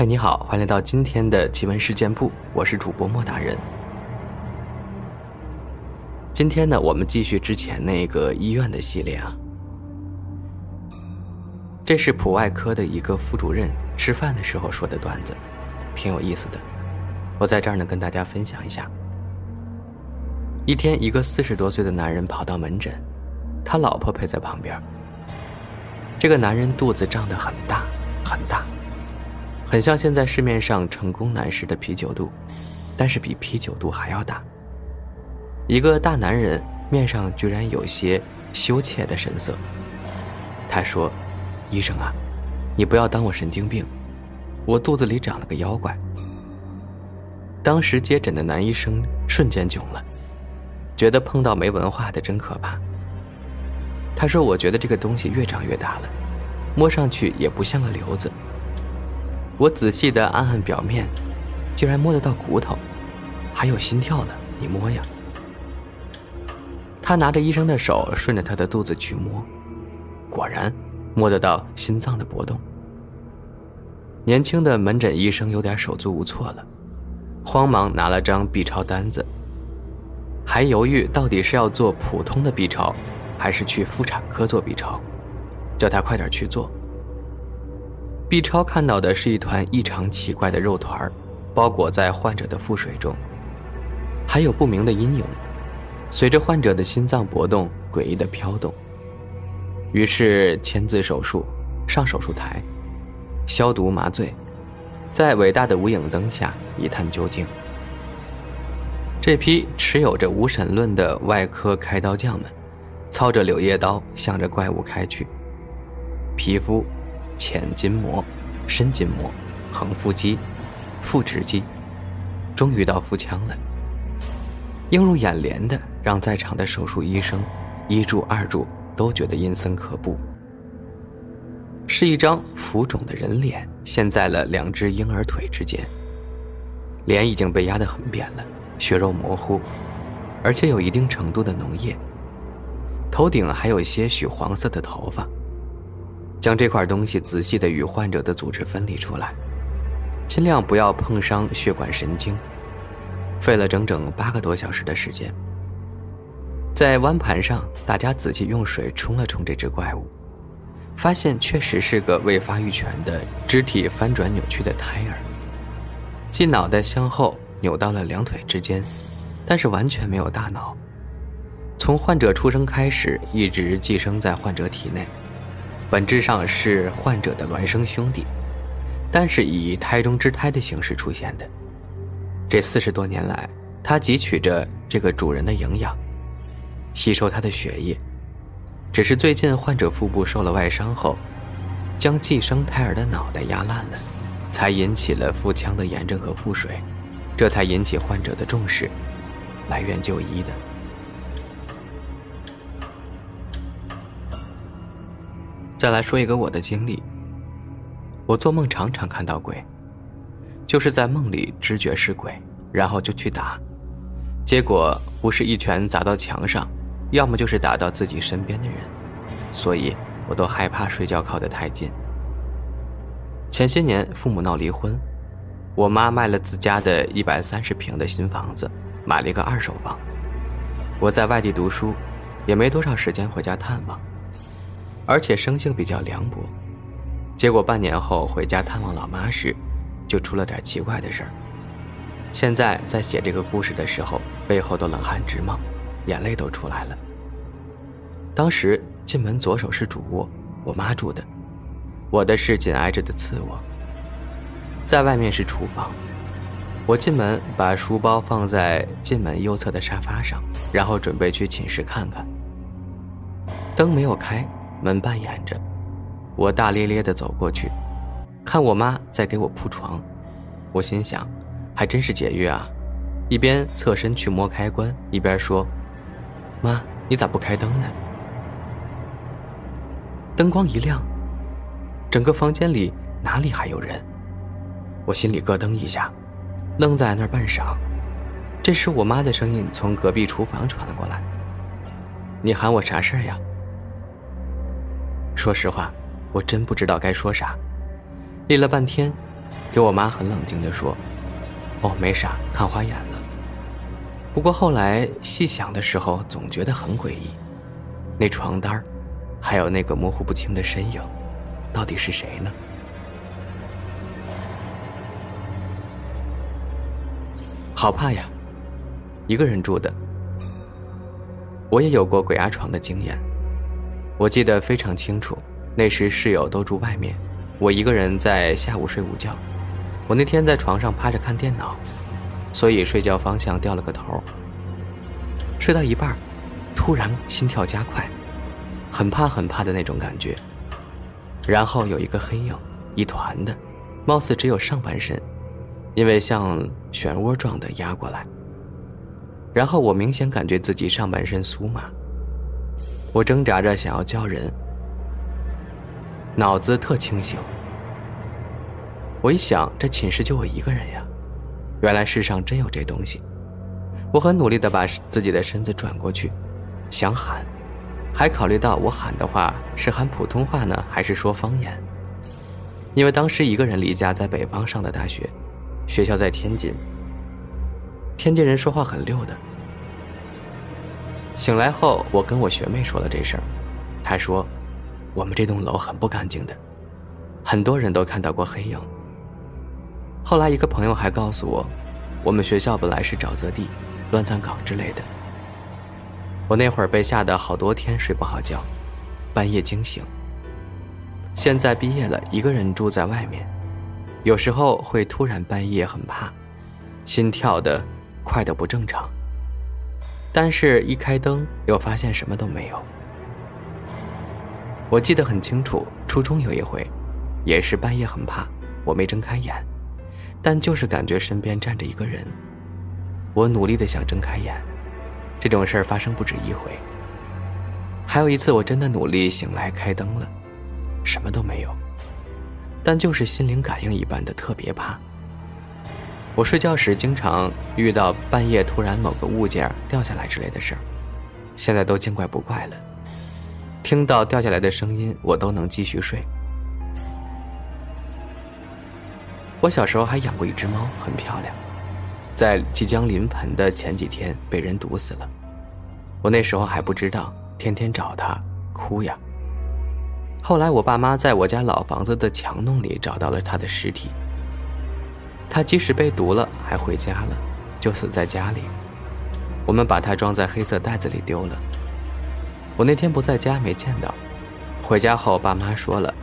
嗨，你好，欢迎来到今天的奇闻事件部，我是主播莫大人。今天呢，我们继续之前那个医院的系列啊。这是普外科的一个副主任吃饭的时候说的段子，挺有意思的。我在这儿呢，跟大家分享一下。一天，一个四十多岁的男人跑到门诊，他老婆陪在旁边。这个男人肚子胀得很大很大，很像现在市面上成功男士的啤酒肚，但是比啤酒肚还要大。一个大男人面上居然有些羞怯的神色。他说：“医生啊，你不要当我神经病，我肚子里长了个妖怪。”当时接诊的男医生瞬间囧了，觉得碰到没文化的真可怕。他说：“我觉得这个东西越长越大了，摸上去也不像个瘤子。我仔细的按按表面，竟然摸得到骨头，还有心跳呢。你摸呀。”他拿着医生的手，顺着他的肚子去摸，果然摸得到心脏的搏动。年轻的门诊医生有点手足无措了，慌忙拿了张 B 超单子，还犹豫到底是要做普通的 B 超。还是去妇产科做 B 超，叫他快点去做。B 超看到的是一团异常奇怪的肉团包裹在患者的腹水中，还有不明的阴影，随着患者的心脏搏动诡异的飘动。于是签字手术，上手术台，消毒麻醉，在伟大的无影灯下一探究竟。这批持有着无神论的外科开刀匠们。操着柳叶刀，向着怪物开去。皮肤、浅筋膜、深筋膜、横腹肌、腹直肌，终于到腹腔了。映入眼帘的，让在场的手术医生、一柱、二柱都觉得阴森可怖。是一张浮肿的人脸，陷在了两只婴儿腿之间。脸已经被压得很扁了，血肉模糊，而且有一定程度的脓液。头顶还有些许黄色的头发。将这块东西仔细的与患者的组织分离出来，尽量不要碰伤血管神经。费了整整八个多小时的时间。在弯盘上，大家仔细用水冲了冲这只怪物，发现确实是个未发育全的肢体翻转扭曲的胎儿，既脑袋向后扭到了两腿之间，但是完全没有大脑。从患者出生开始，一直寄生在患者体内，本质上是患者的孪生兄弟，但是以胎中之胎的形式出现的。这四十多年来，他汲取着这个主人的营养，吸收他的血液。只是最近患者腹部受了外伤后，将寄生胎儿的脑袋压烂了，才引起了腹腔的炎症和腹水，这才引起患者的重视，来院就医的。再来说一个我的经历。我做梦常常看到鬼，就是在梦里知觉是鬼，然后就去打，结果不是一拳砸到墙上，要么就是打到自己身边的人，所以我都害怕睡觉靠得太近。前些年父母闹离婚，我妈卖了自家的一百三十平的新房子，买了一个二手房。我在外地读书，也没多少时间回家探望。而且生性比较凉薄，结果半年后回家探望老妈时，就出了点奇怪的事儿。现在在写这个故事的时候，背后都冷汗直冒，眼泪都出来了。当时进门左手是主卧，我妈住的，我的是紧挨着的次卧。在外面是厨房，我进门把书包放在进门右侧的沙发上，然后准备去寝室看看。灯没有开。门半掩着，我大咧咧的走过去，看我妈在给我铺床，我心想，还真是节约啊！一边侧身去摸开关，一边说：“妈，你咋不开灯呢？”灯光一亮，整个房间里哪里还有人？我心里咯噔一下，愣在那儿半晌。这时，我妈的声音从隔壁厨房传了过来：“你喊我啥事儿呀？”说实话，我真不知道该说啥，立了半天，给我妈很冷静地说：“哦，没啥，看花眼了。”不过后来细想的时候，总觉得很诡异。那床单还有那个模糊不清的身影，到底是谁呢？好怕呀！一个人住的，我也有过鬼压床的经验。我记得非常清楚，那时室友都住外面，我一个人在下午睡午觉。我那天在床上趴着看电脑，所以睡觉方向掉了个头。睡到一半，突然心跳加快，很怕很怕的那种感觉。然后有一个黑影，一团的，貌似只有上半身。因为像漩涡状的压过来，然后我明显感觉自己上半身酥麻。我挣扎着想要叫人，脑子特清醒。我一想，这寝室就我一个人呀，原来世上真有这东西。我很努力的把自己的身子转过去，想喊，还考虑到我喊的话是喊普通话呢，还是说方言？因为当时一个人离家，在北方上的大学。学校在天津，天津人说话很溜的。醒来后，我跟我学妹说了这事儿，她说，我们这栋楼很不干净的，很多人都看到过黑影。后来一个朋友还告诉我，我们学校本来是沼泽地、乱葬岗之类的。我那会儿被吓得好多天睡不好觉，半夜惊醒。现在毕业了，一个人住在外面。有时候会突然半夜很怕，心跳的快的不正常。但是，一开灯又发现什么都没有。我记得很清楚，初中有一回，也是半夜很怕，我没睁开眼，但就是感觉身边站着一个人。我努力的想睁开眼，这种事儿发生不止一回。还有一次，我真的努力醒来开灯了，什么都没有。但就是心灵感应一般的特别怕。我睡觉时经常遇到半夜突然某个物件掉下来之类的事儿，现在都见怪不怪了。听到掉下来的声音，我都能继续睡。我小时候还养过一只猫，很漂亮，在即将临盆的前几天被人毒死了。我那时候还不知道，天天找它，哭呀。后来，我爸妈在我家老房子的墙洞里找到了它的尸体。他即使被毒了，还回家了，就死在家里。我们把它装在黑色袋子里丢了。我那天不在家，没见到。回家后，爸妈说了，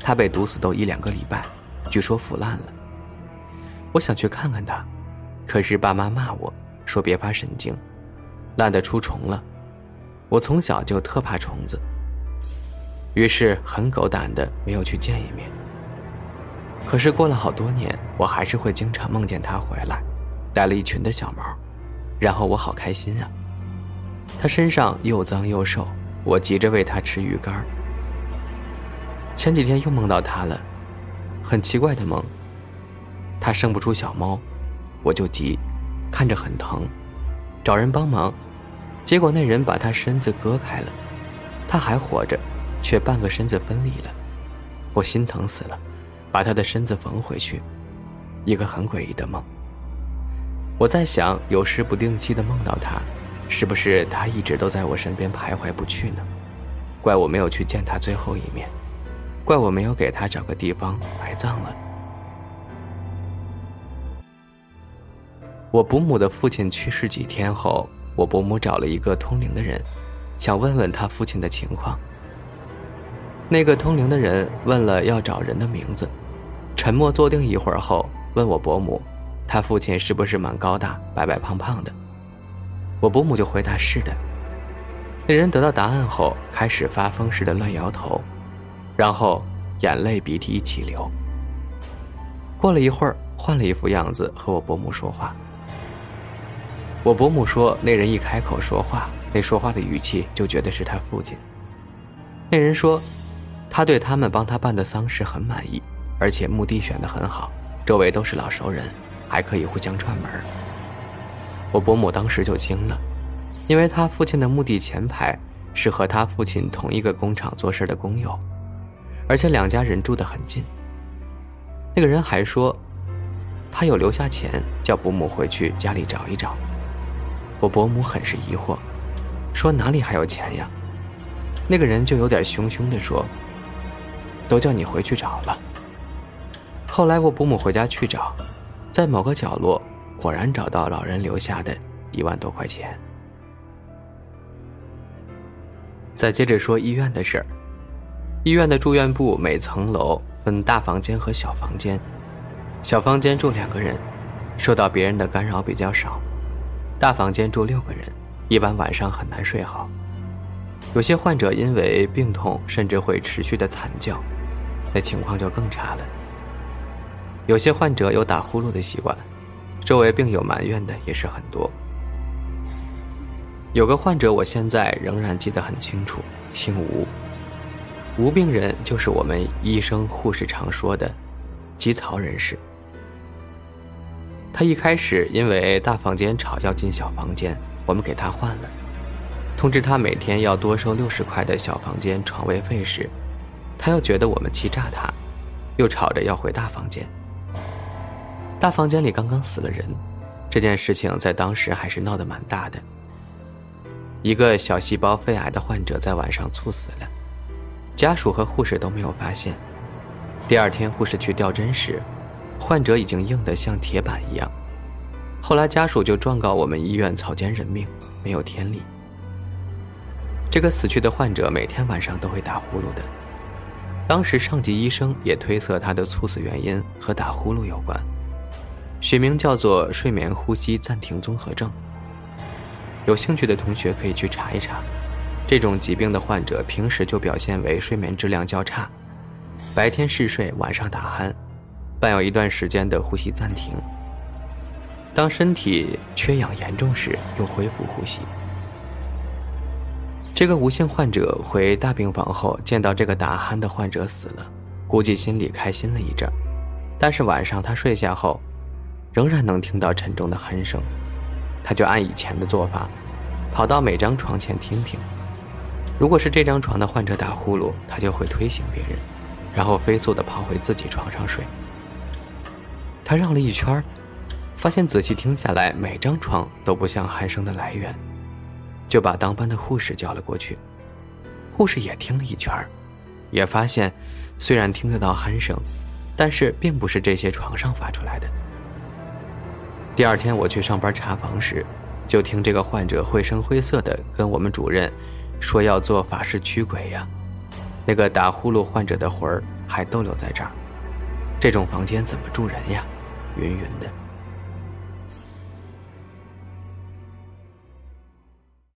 他被毒死都一两个礼拜，据说腐烂了。我想去看看他，可是爸妈骂我说别发神经，烂得出虫了。我从小就特怕虫子。于是很狗胆的没有去见一面。可是过了好多年，我还是会经常梦见他回来，带了一群的小猫，然后我好开心啊。他身上又脏又瘦，我急着喂他吃鱼干。前几天又梦到他了，很奇怪的梦。他生不出小猫，我就急，看着很疼，找人帮忙，结果那人把他身子割开了，他还活着。却半个身子分离了，我心疼死了，把他的身子缝回去，一个很诡异的梦。我在想，有时不定期的梦到他，是不是他一直都在我身边徘徊不去呢？怪我没有去见他最后一面，怪我没有给他找个地方埋葬了。我伯母的父亲去世几天后，我伯母找了一个通灵的人，想问问他父亲的情况。那个通灵的人问了要找人的名字，沉默坐定一会儿后，问我伯母，他父亲是不是蛮高大、白白胖胖的？我伯母就回答是的。那人得到答案后，开始发疯似的乱摇头，然后眼泪鼻涕一起流。过了一会儿，换了一副样子和我伯母说话。我伯母说，那人一开口说话，那说话的语气就觉得是他父亲。那人说。他对他们帮他办的丧事很满意，而且墓地选得很好，周围都是老熟人，还可以互相串门。我伯母当时就惊了，因为他父亲的墓地前排是和他父亲同一个工厂做事的工友，而且两家人住得很近。那个人还说，他有留下钱，叫伯母回去家里找一找。我伯母很是疑惑，说哪里还有钱呀？那个人就有点凶凶地说：“都叫你回去找了。”后来我伯母回家去找，在某个角落果然找到老人留下的一万多块钱。再接着说医院的事儿，医院的住院部每层楼分大房间和小房间，小房间住两个人，受到别人的干扰比较少；大房间住六个人，一般晚上很难睡好。有些患者因为病痛，甚至会持续的惨叫，那情况就更差了。有些患者有打呼噜的习惯，周围病友埋怨的也是很多。有个患者，我现在仍然记得很清楚，姓吴。吴病人就是我们医生护士常说的“积槽人士”。他一开始因为大房间吵要进小房间，我们给他换了，通知他每天要多收六十块的小房间床位费时，他又觉得我们欺诈他，又吵着要回大房间。大房间里刚刚死了人，这件事情在当时还是闹得蛮大的。一个小细胞肺癌的患者在晚上猝死了，家属和护士都没有发现。第二天护士去吊针时，患者已经硬得像铁板一样。后来家属就状告我们医院草菅人命，没有天理。这个死去的患者每天晚上都会打呼噜的，当时上级医生也推测他的猝死原因和打呼噜有关。学名叫做睡眠呼吸暂停综合症。有兴趣的同学可以去查一查，这种疾病的患者平时就表现为睡眠质量较差，白天嗜睡，晚上打鼾，伴有一段时间的呼吸暂停。当身体缺氧严重时，又恢复呼吸。这个无姓患者回大病房后，见到这个打鼾的患者死了，估计心里开心了一阵，但是晚上他睡下后。仍然能听到沉重的鼾声，他就按以前的做法，跑到每张床前听听。如果是这张床的患者打呼噜，他就会推醒别人，然后飞速地跑回自己床上睡。他绕了一圈，发现仔细听下来，每张床都不像鼾声的来源，就把当班的护士叫了过去。护士也听了一圈，也发现虽然听得到鼾声，但是并不是这些床上发出来的。第二天我去上班查房时，就听这个患者绘声绘色的跟我们主任说要做法事驱鬼呀，那个打呼噜患者的魂儿还逗留在这儿，这种房间怎么住人呀？云云的。